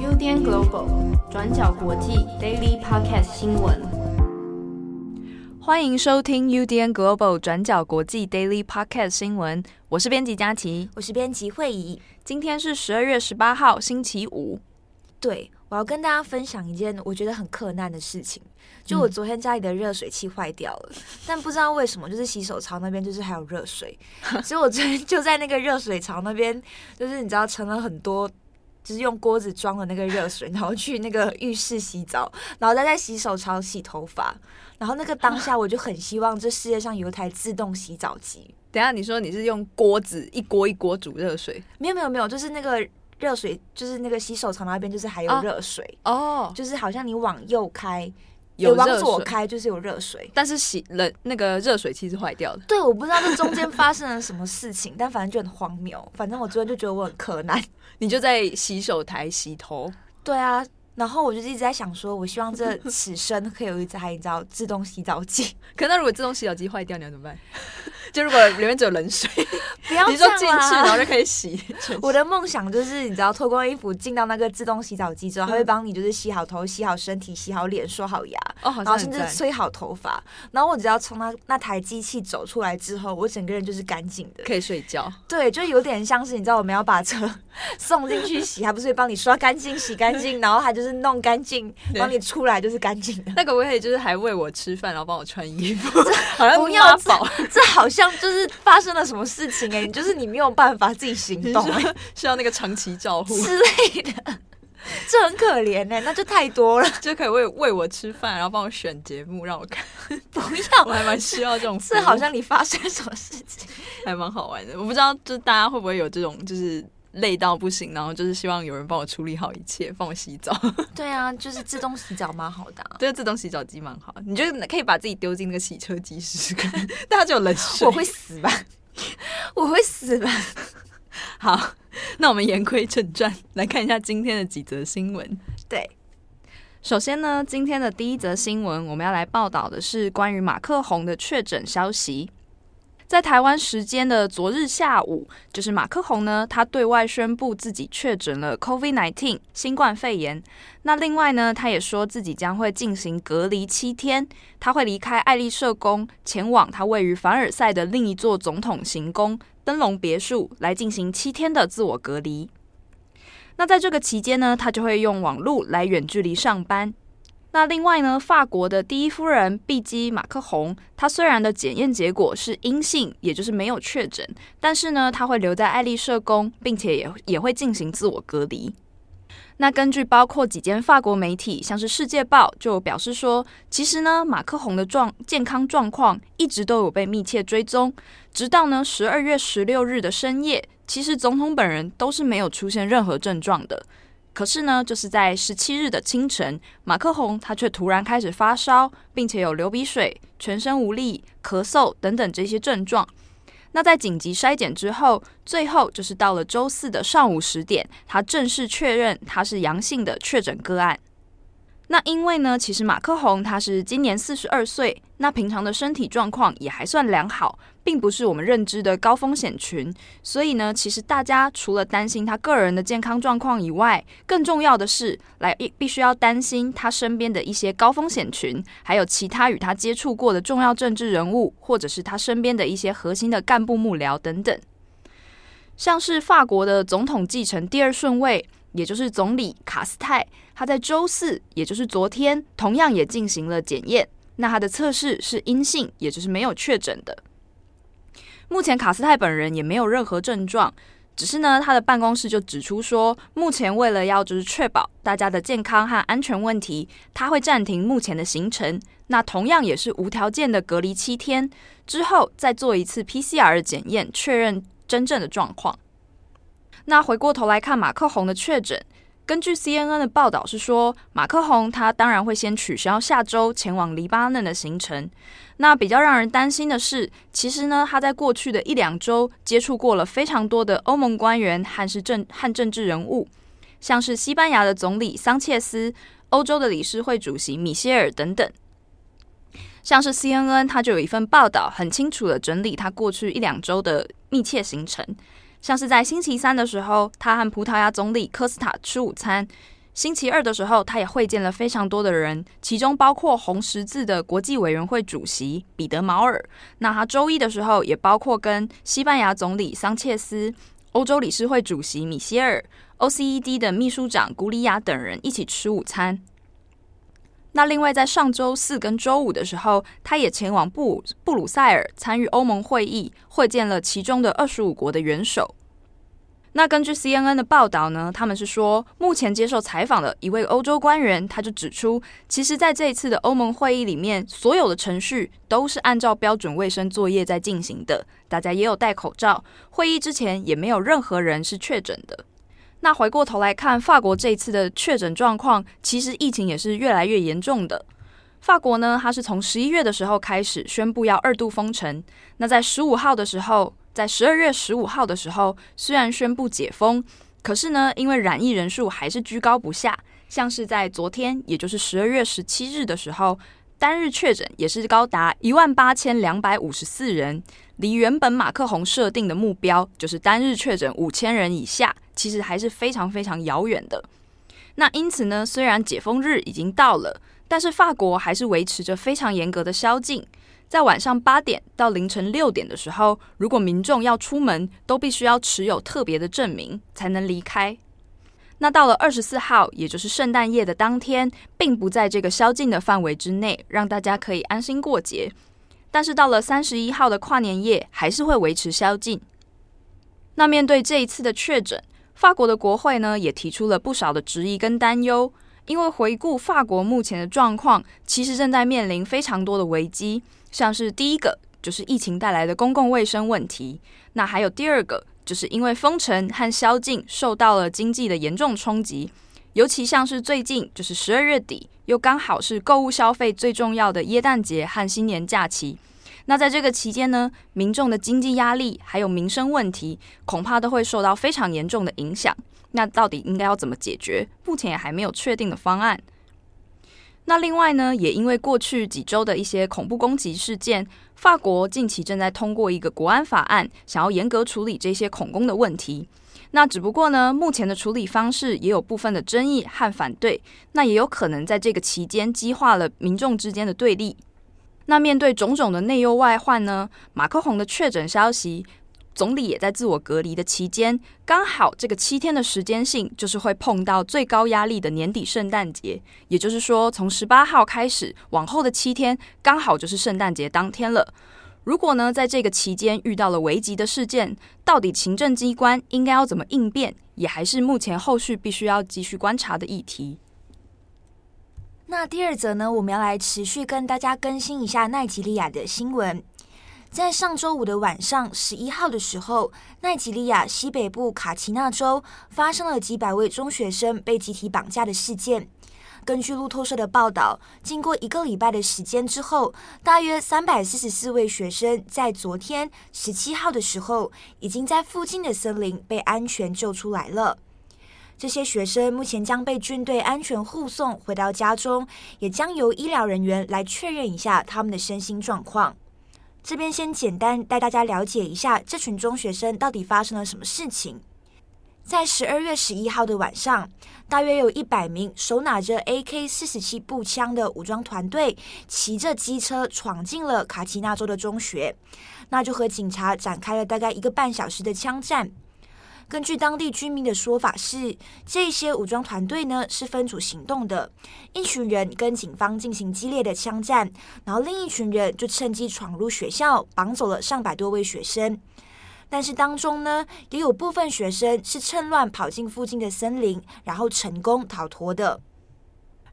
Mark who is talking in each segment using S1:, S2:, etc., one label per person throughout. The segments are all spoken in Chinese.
S1: UDN Global 转角国际 Daily Podcast 新闻，欢迎收听 UDN Global 转角国际 Daily Podcast 新闻。我是编辑佳琪，
S2: 我是编辑慧仪。
S1: 今天是十二月十八号，星期五。
S2: 对，我要跟大家分享一件我觉得很困难的事情，就我昨天家里的热水器坏掉了，嗯、但不知道为什么，就是洗手槽那边就是还有热水，所以我昨天就在那个热水槽那边，就是你知道盛了很多，就是用锅子装的那个热水，然后去那个浴室洗澡，然后再在洗手槽洗头发，然后那个当下我就很希望这世界上有一台自动洗澡机。
S1: 等下你说你是用锅子一锅一锅煮热水？
S2: 没有没有没有，就是那个。热水就是那个洗手槽那边，就是还有热水
S1: 哦，
S2: 就是好像你往右开，有往左开就是有热水，
S1: 但是洗冷那个热水器是坏掉的。
S2: 对，我不知道这中间发生了什么事情，但反正就很荒谬。反正我昨天就觉得我很柯南，
S1: 你就在洗手台洗头。
S2: 对啊，然后我就一直在想说，我希望这此生可以有一台你知道自动洗澡机。
S1: 可那如果自动洗澡机坏掉，你要怎么办？就如果里面只有冷水，
S2: 不要
S1: 你说进去，然后就可以洗。
S2: 我的梦想就是，你知道，脱光衣服进到那个自动洗澡机之后，它会帮你就是洗好头、洗好身体、洗好脸、刷好牙，
S1: 哦，
S2: 然后甚至吹好头发。然后我只要从那那台机器走出来之后，我整个人就是干净的，
S1: 可以睡觉。
S2: 对，就有点像是你知道，我们要把车送进去洗，还不是会帮你刷干净、洗干净，然后还就是弄干净，帮你出来就是干净的。
S1: 那个我可以就是还喂我吃饭，然后帮我穿衣服，好像不要
S2: 宝，这好像。就是发生了什么事情哎、欸？你就是你没有办法自己行动、欸，
S1: 需要那个长期照护
S2: 之类的，这很可怜哎、欸，那就太多了。
S1: 就可以喂喂我吃饭，然后帮我选节目让我看。
S2: 不要，
S1: 我还蛮需要这种。
S2: 是好像你发生什么事情，
S1: 还蛮好玩的。我不知道，就大家会不会有这种，就是。累到不行，然后就是希望有人帮我处理好一切，帮我洗澡。
S2: 对啊，就是自动洗澡蛮好的、啊。
S1: 对，自动洗澡机蛮好。你觉得可以把自己丢进那个洗车机试试看，大家就有冷水。
S2: 我会死吧？我会死吧？
S1: 好，那我们言归正传，来看一下今天的几则新闻。
S2: 对，
S1: 首先呢，今天的第一则新闻，我们要来报道的是关于马克宏的确诊消息。在台湾时间的昨日下午，就是马克宏呢，他对外宣布自己确诊了 COVID-19 新冠肺炎。那另外呢，他也说自己将会进行隔离七天，他会离开爱丽舍宫，前往他位于凡尔赛的另一座总统行宫灯笼别墅来进行七天的自我隔离。那在这个期间呢，他就会用网络来远距离上班。那另外呢，法国的第一夫人碧姬马克宏，她虽然的检验结果是阴性，也就是没有确诊，但是呢，她会留在爱丽舍宫，并且也也会进行自我隔离。那根据包括几间法国媒体，像是《世界报》就表示说，其实呢，马克宏的状健康状况一直都有被密切追踪，直到呢十二月十六日的深夜，其实总统本人都是没有出现任何症状的。可是呢，就是在十七日的清晨，马克宏他却突然开始发烧，并且有流鼻水、全身无力、咳嗽等等这些症状。那在紧急筛检之后，最后就是到了周四的上午十点，他正式确认他是阳性的确诊个案。那因为呢，其实马克宏他是今年四十二岁，那平常的身体状况也还算良好，并不是我们认知的高风险群。所以呢，其实大家除了担心他个人的健康状况以外，更重要的是来必须要担心他身边的一些高风险群，还有其他与他接触过的重要政治人物，或者是他身边的一些核心的干部幕僚等等。像是法国的总统继承第二顺位。也就是总理卡斯泰，他在周四，也就是昨天，同样也进行了检验。那他的测试是阴性，也就是没有确诊的。目前卡斯泰本人也没有任何症状，只是呢，他的办公室就指出说，目前为了要就是确保大家的健康和安全问题，他会暂停目前的行程。那同样也是无条件的隔离七天，之后再做一次 PCR 检验，确认真正的状况。那回过头来看马克宏的确诊，根据 CNN 的报道是说，马克宏他当然会先取消下周前往黎巴嫩的行程。那比较让人担心的是，其实呢，他在过去的一两周接触过了非常多的欧盟官员和是政和政治人物，像是西班牙的总理桑切斯、欧洲的理事会主席米歇尔等等。像是 CNN，他就有一份报道，很清楚的整理他过去一两周的密切行程。像是在星期三的时候，他和葡萄牙总理科斯塔吃午餐；星期二的时候，他也会见了非常多的人，其中包括红十字的国际委员会主席彼得毛尔。那他周一的时候，也包括跟西班牙总理桑切斯、欧洲理事会主席米歇尔、OECD 的秘书长古里亚等人一起吃午餐。那另外，在上周四跟周五的时候，他也前往布布鲁塞尔参与欧盟会议，会见了其中的二十五国的元首。那根据 CNN 的报道呢，他们是说，目前接受采访的一位欧洲官员，他就指出，其实在这一次的欧盟会议里面，所有的程序都是按照标准卫生作业在进行的，大家也有戴口罩，会议之前也没有任何人是确诊的。那回过头来看，法国这次的确诊状况，其实疫情也是越来越严重的。法国呢，它是从十一月的时候开始宣布要二度封城。那在十五号的时候，在十二月十五号的时候，虽然宣布解封，可是呢，因为染疫人数还是居高不下，像是在昨天，也就是十二月十七日的时候。单日确诊也是高达一万八千两百五十四人，离原本马克宏设定的目标，就是单日确诊五千人以下，其实还是非常非常遥远的。那因此呢，虽然解封日已经到了，但是法国还是维持着非常严格的宵禁，在晚上八点到凌晨六点的时候，如果民众要出门，都必须要持有特别的证明才能离开。那到了二十四号，也就是圣诞夜的当天，并不在这个宵禁的范围之内，让大家可以安心过节。但是到了三十一号的跨年夜，还是会维持宵禁。那面对这一次的确诊，法国的国会呢，也提出了不少的质疑跟担忧，因为回顾法国目前的状况，其实正在面临非常多的危机，像是第一个就是疫情带来的公共卫生问题，那还有第二个。就是因为封城和宵禁受到了经济的严重冲击，尤其像是最近就是十二月底，又刚好是购物消费最重要的耶诞节和新年假期。那在这个期间呢，民众的经济压力还有民生问题，恐怕都会受到非常严重的影响。那到底应该要怎么解决？目前也还没有确定的方案。那另外呢，也因为过去几周的一些恐怖攻击事件，法国近期正在通过一个国安法案，想要严格处理这些恐攻的问题。那只不过呢，目前的处理方式也有部分的争议和反对，那也有可能在这个期间激化了民众之间的对立。那面对种种的内忧外患呢，马克宏的确诊消息。总理也在自我隔离的期间，刚好这个七天的时间性，就是会碰到最高压力的年底圣诞节。也就是说，从十八号开始往后的七天，刚好就是圣诞节当天了。如果呢，在这个期间遇到了危急的事件，到底行政机关应该要怎么应变，也还是目前后续必须要继续观察的议题。
S2: 那第二则呢，我们要来持续跟大家更新一下奈及利亚的新闻。在上周五的晚上，十一号的时候，奈及利亚西北部卡奇纳州发生了几百位中学生被集体绑架的事件。根据路透社的报道，经过一个礼拜的时间之后，大约三百四十四位学生在昨天十七号的时候，已经在附近的森林被安全救出来了。这些学生目前将被军队安全护送回到家中，也将由医疗人员来确认一下他们的身心状况。这边先简单带大家了解一下这群中学生到底发生了什么事情。在十二月十一号的晚上，大约有一百名手拿着 AK 四十七步枪的武装团队，骑着机车闯进了卡奇纳州的中学，那就和警察展开了大概一个半小时的枪战。根据当地居民的说法是，这些武装团队呢是分组行动的，一群人跟警方进行激烈的枪战，然后另一群人就趁机闯入学校，绑走了上百多位学生。但是当中呢，也有部分学生是趁乱跑进附近的森林，然后成功逃脱的。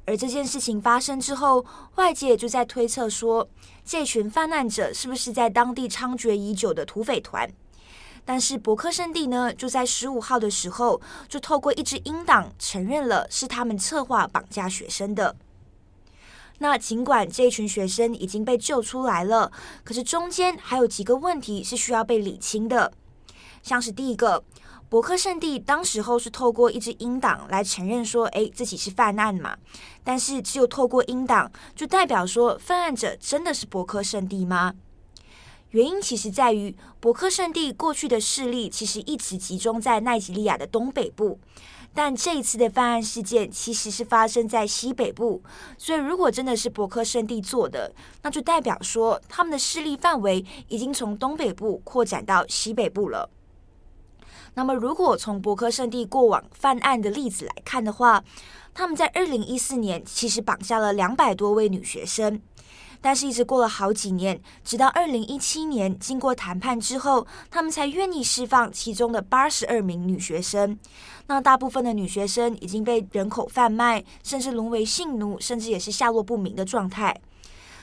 S2: 而这件事情发生之后，外界就在推测说，这群犯难者是不是在当地猖獗已久的土匪团？但是伯克圣地呢，就在十五号的时候，就透过一支音档承认了是他们策划绑架学生的。那尽管这一群学生已经被救出来了，可是中间还有几个问题是需要被理清的。像是第一个，伯克圣地当时候是透过一支英党来承认说，哎，自己是犯案嘛。但是只有透过英党，就代表说犯案者真的是伯克圣地吗？原因其实在于博克圣地过去的势力其实一直集中在奈及利亚的东北部，但这一次的犯案事件其实是发生在西北部，所以如果真的是博科圣地做的，那就代表说他们的势力范围已经从东北部扩展到西北部了。那么，如果从博克圣地过往犯案的例子来看的话，他们在二零一四年其实绑架了两百多位女学生。但是，一直过了好几年，直到二零一七年，经过谈判之后，他们才愿意释放其中的八十二名女学生。那大部分的女学生已经被人口贩卖，甚至沦为性奴，甚至也是下落不明的状态。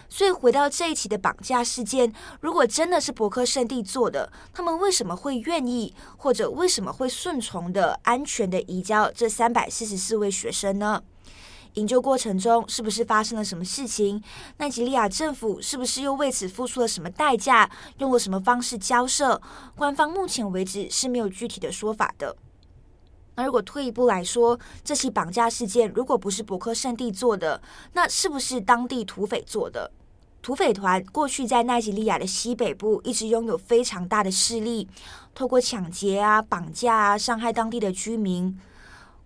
S2: 所以，回到这一起的绑架事件，如果真的是博科圣地做的，他们为什么会愿意，或者为什么会顺从的、安全的移交这三百四十四位学生呢？营救过程中是不是发生了什么事情？奈及利亚政府是不是又为此付出了什么代价？用了什么方式交涉？官方目前为止是没有具体的说法的。那如果退一步来说，这起绑架事件如果不是博克圣地做的，那是不是当地土匪做的？土匪团过去在奈及利亚的西北部一直拥有非常大的势力，透过抢劫啊、绑架啊，伤害当地的居民。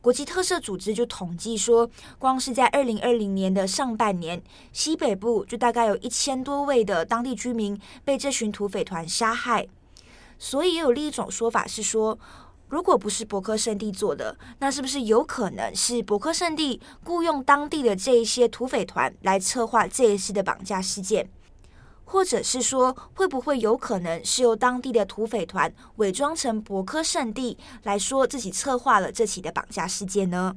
S2: 国际特赦组织就统计说，光是在二零二零年的上半年，西北部就大概有一千多位的当地居民被这群土匪团杀害。所以也有另一种说法是说，如果不是博科圣地做的，那是不是有可能是博科圣地雇佣当地的这一些土匪团来策划这一次的绑架事件？或者是说，会不会有可能是由当地的土匪团伪装成博科圣地来说自己策划了这起的绑架事件呢？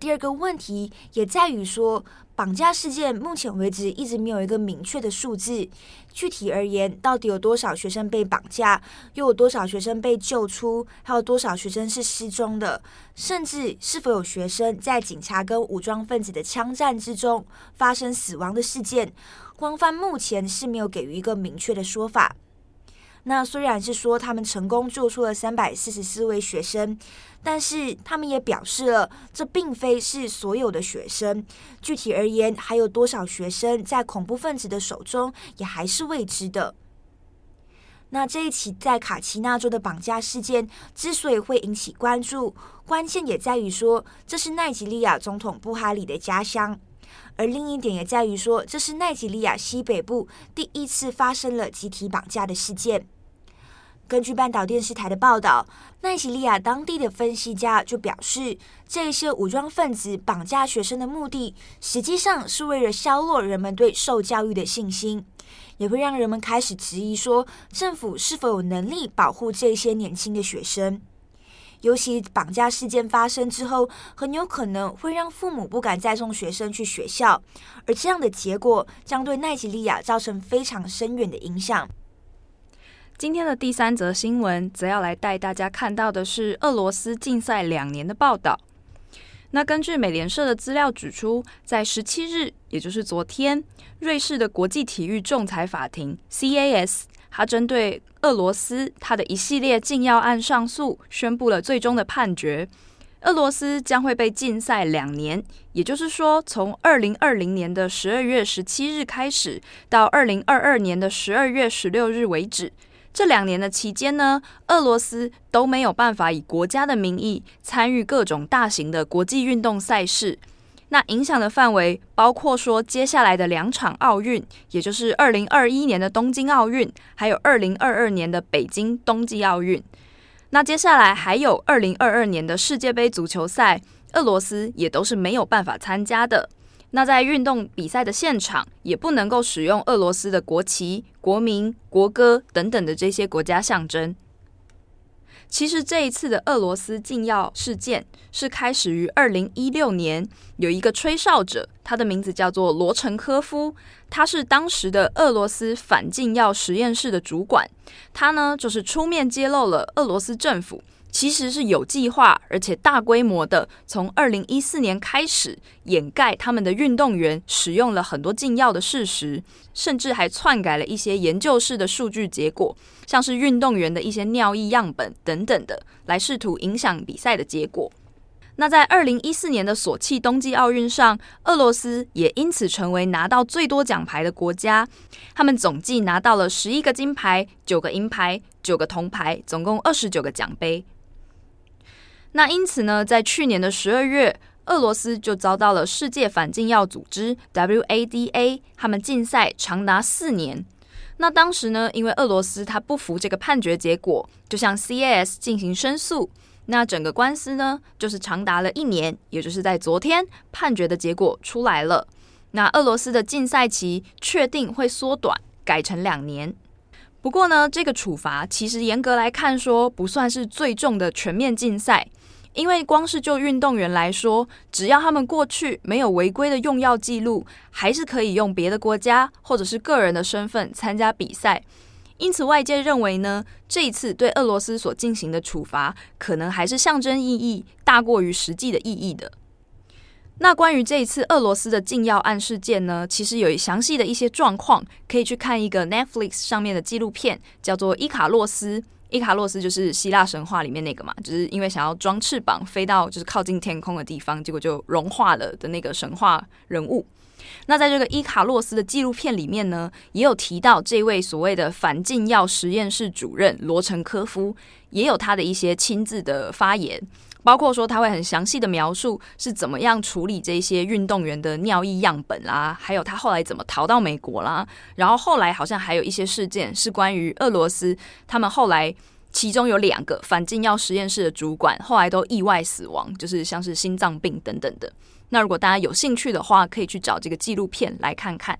S2: 第二个问题也在于说，绑架事件目前为止一直没有一个明确的数字。具体而言，到底有多少学生被绑架，又有多少学生被救出，还有多少学生是失踪的，甚至是否有学生在警察跟武装分子的枪战之中发生死亡的事件，官方目前是没有给予一个明确的说法。那虽然是说他们成功救出了三百四十四位学生，但是他们也表示了，这并非是所有的学生。具体而言，还有多少学生在恐怖分子的手中，也还是未知的。那这一起在卡奇纳州的绑架事件之所以会引起关注，关键也在于说，这是奈及利亚总统布哈里的家乡。而另一点也在于说，这是奈及利亚西北部第一次发生了集体绑架的事件。根据半岛电视台的报道，奈及利亚当地的分析家就表示，这些武装分子绑架学生的目的，实际上是为了削弱人们对受教育的信心，也会让人们开始质疑说，政府是否有能力保护这些年轻的学生。尤其绑架事件发生之后，很有可能会让父母不敢再送学生去学校，而这样的结果将对奈及利亚造成非常深远的影响。
S1: 今天的第三则新闻，则要来带大家看到的是俄罗斯禁赛两年的报道。那根据美联社的资料指出，在十七日，也就是昨天，瑞士的国际体育仲裁法庭 （CAS）。他针对俄罗斯他的一系列禁药案上诉，宣布了最终的判决。俄罗斯将会被禁赛两年，也就是说，从二零二零年的十二月十七日开始，到二零二二年的十二月十六日为止。这两年的期间呢，俄罗斯都没有办法以国家的名义参与各种大型的国际运动赛事。那影响的范围包括说，接下来的两场奥运，也就是二零二一年的东京奥运，还有二零二二年的北京冬季奥运。那接下来还有二零二二年的世界杯足球赛，俄罗斯也都是没有办法参加的。那在运动比赛的现场，也不能够使用俄罗斯的国旗、国名、国歌等等的这些国家象征。其实这一次的俄罗斯禁药事件是开始于二零一六年，有一个吹哨者，他的名字叫做罗陈科夫，他是当时的俄罗斯反禁药实验室的主管，他呢就是出面揭露了俄罗斯政府。其实是有计划，而且大规模的，从二零一四年开始掩盖他们的运动员使用了很多禁药的事实，甚至还篡改了一些研究室的数据结果，像是运动员的一些尿液样本等等的，来试图影响比赛的结果。那在二零一四年的索契冬季奥运上，俄罗斯也因此成为拿到最多奖牌的国家。他们总计拿到了十一个金牌、九个银牌、九个铜牌，总共二十九个奖杯。那因此呢，在去年的十二月，俄罗斯就遭到了世界反禁药组织 WADA 他们禁赛长达四年。那当时呢，因为俄罗斯他不服这个判决结果，就向 CAS 进行申诉。那整个官司呢，就是长达了一年，也就是在昨天判决的结果出来了。那俄罗斯的禁赛期确定会缩短，改成两年。不过呢，这个处罚其实严格来看说不算是最重的全面禁赛，因为光是就运动员来说，只要他们过去没有违规的用药记录，还是可以用别的国家或者是个人的身份参加比赛。因此，外界认为呢，这一次对俄罗斯所进行的处罚，可能还是象征意义大过于实际的意义的。那关于这一次俄罗斯的禁药案事件呢，其实有详细的一些状况，可以去看一个 Netflix 上面的纪录片，叫做《伊卡洛斯》。伊卡洛斯就是希腊神话里面那个嘛，就是因为想要装翅膀飞到就是靠近天空的地方，结果就融化了的那个神话人物。那在这个伊卡洛斯的纪录片里面呢，也有提到这位所谓的反禁药实验室主任罗陈科夫，也有他的一些亲自的发言，包括说他会很详细的描述是怎么样处理这些运动员的尿液样本啦，还有他后来怎么逃到美国啦，然后后来好像还有一些事件是关于俄罗斯，他们后来其中有两个反禁药实验室的主管后来都意外死亡，就是像是心脏病等等的。那如果大家有兴趣的话，可以去找这个纪录片来看看。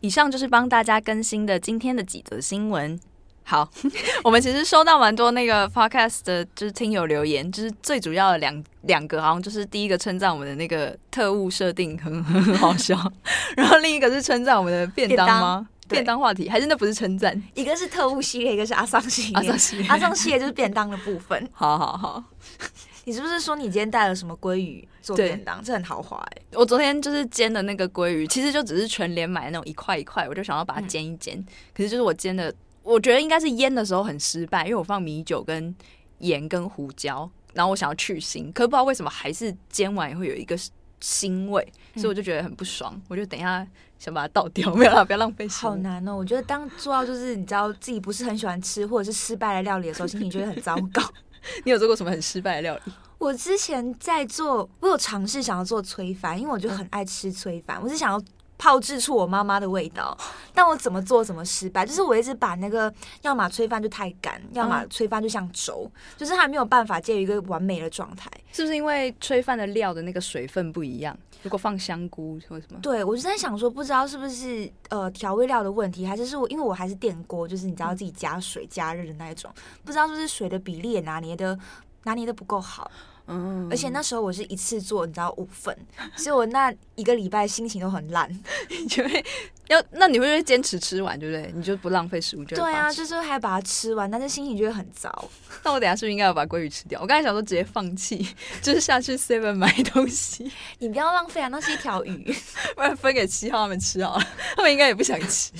S1: 以上就是帮大家更新的今天的几则新闻。好，我们其实收到蛮多那个 podcast 的，就是听友留言，就是最主要的两两个，好像就是第一个称赞我们的那个特务设定很 很好笑，然后另一个是称赞我们的便当吗？便当，话题还是那不是称赞？一个是特务系列，一个是阿桑系列。阿桑系列，阿桑系列就是便当的部分。好好好。你是不是说你今天带了什么鲑鱼做便当？这很豪华哎、欸！我昨天就是煎的那个鲑鱼，其实就只是全联买的那种一块一块，我就想要把它煎一煎。嗯、可是就是我煎的，我觉得应该是腌的时候很失败，因为我放米酒跟盐跟胡椒，然后我想要去腥，可是不知道为什么还是煎完也会有一个腥味，所以我就觉得很不爽。嗯、我就等一下想把它倒掉，没有啦，不要浪费。好难哦！我觉得当做到就是你知道自己不是很喜欢吃或者是失败的料理的时候，心情就会很糟糕。你有做过什么很失败的料理？我之前在做，我有尝试想要做炊饭，因为我就很爱吃炊饭。我是想要炮制出我妈妈的味道，但我怎么做怎么失败。就是我一直把那个，要么炊饭就太干，要么炊饭就像粥，就是还没有办法介于一个完美的状态。是不是因为炊饭的料的那个水分不一样？如果放香菇或什么？对，我就在想说，不知道是不是呃调味料的问题，还是是我因为我还是电锅，就是你知道自己加水加热的那一种，不知道是不是水的比例也拿捏的拿捏的不够好。嗯，而且那时候我是一次做，你知道五份，所以我那一个礼拜心情都很烂。你就会要那你会不会坚持吃完，对不对？你就不浪费食物，就对啊，就是还把它吃完，但是心情就会很糟。那我等下是不是应该要把鲑鱼吃掉？我刚才想说直接放弃，就是下去 Seven 买东西。你不要浪费啊，那是一条鱼，不然分给七号他们吃好了，他们应该也不想吃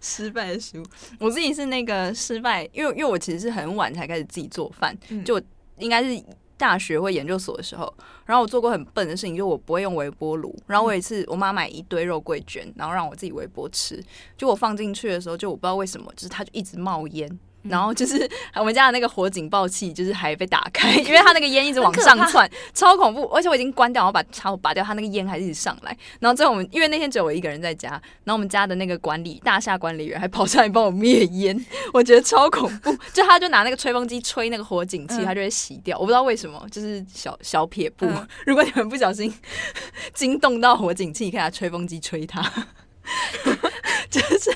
S1: 失败的食物。我自己是那个失败，因为因为我其实是很晚才开始自己做饭，嗯、就应该是。大学或研究所的时候，然后我做过很笨的事情，就我不会用微波炉。然后我有一次，我妈买一堆肉桂卷，然后让我自己微波吃。就我放进去的时候，就我不知道为什么，就是它就一直冒烟。然后就是我们家的那个火警报器，就是还被打开，因为它那个烟一直往上窜，超恐怖。而且我已经关掉，然后把插头拔掉，它那个烟还是一直上来。然后最后我们因为那天只有我一个人在家，然后我们家的那个管理大厦管理员还跑上来帮我灭烟，我觉得超恐怖。就他就拿那个吹风机吹那个火警器，他就会熄掉。我不知道为什么，就是小小撇步。如果你们不小心 惊动到火警器，可以拿吹风机吹它。就是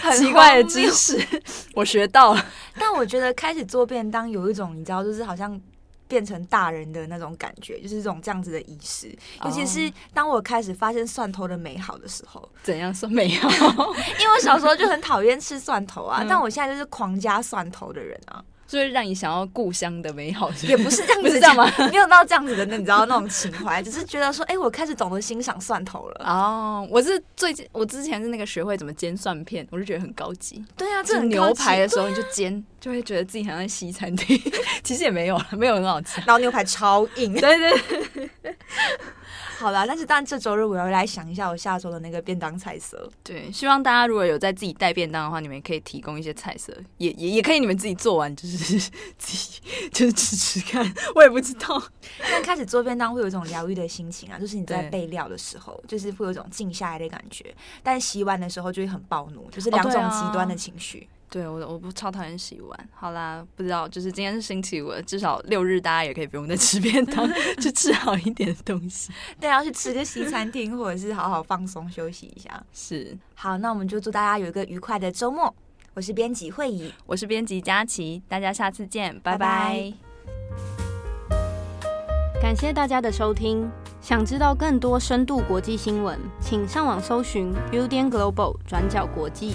S1: 很奇怪的知识，我学到了。但我觉得开始做便当有一种，你知道，就是好像变成大人的那种感觉，就是这种这样子的仪式。尤其是当我开始发现蒜头的美好的时候，怎样说美好？因为我小时候就很讨厌吃蒜头啊，但我现在就是狂加蒜头的人啊。所以让你想要故乡的美好，
S2: 也不是这样子，
S1: 不是这样吗？
S2: 没有到这样子的，那你知道那种情怀，只是觉得说，哎、欸，我开始懂得欣赏蒜头了。
S1: 哦，我是最近，我之前是那个学会怎么煎蒜片，我就觉得很高级。
S2: 对啊，这
S1: 牛排的时候你就煎，啊、就会觉得自己好像在西餐厅。其实也没有了，没有很好吃。
S2: 然后牛排超硬。
S1: 对 对。
S2: 好啦，但是当然这周日我要来想一下我下周的那个便当菜色。
S1: 对，希望大家如果有在自己带便当的话，你们也可以提供一些菜色，也也也可以你们自己做完，就是 自己就是吃吃看。我也不知道，
S2: 但开始做便当会有一种疗愈的心情啊，就是你在备料的时候，就是会有一种静下来的感觉。但洗碗的时候就会很暴怒，就是两种极端的情绪。哦
S1: 对我，我不超讨厌洗碗。好啦，不知道，就是今天是星期五，至少六日大家也可以不用再吃便当，去吃好一点的东西。
S2: 对，要去吃个西餐厅，或者是好好放松休息一下。
S1: 是，
S2: 好，那我们就祝大家有一个愉快的周末。我是编辑慧仪，
S1: 我是编辑佳琪，大家下次见，拜拜。
S3: 感谢大家的收听。想知道更多深度国际新闻，请上网搜寻 Udan Global 转角国际。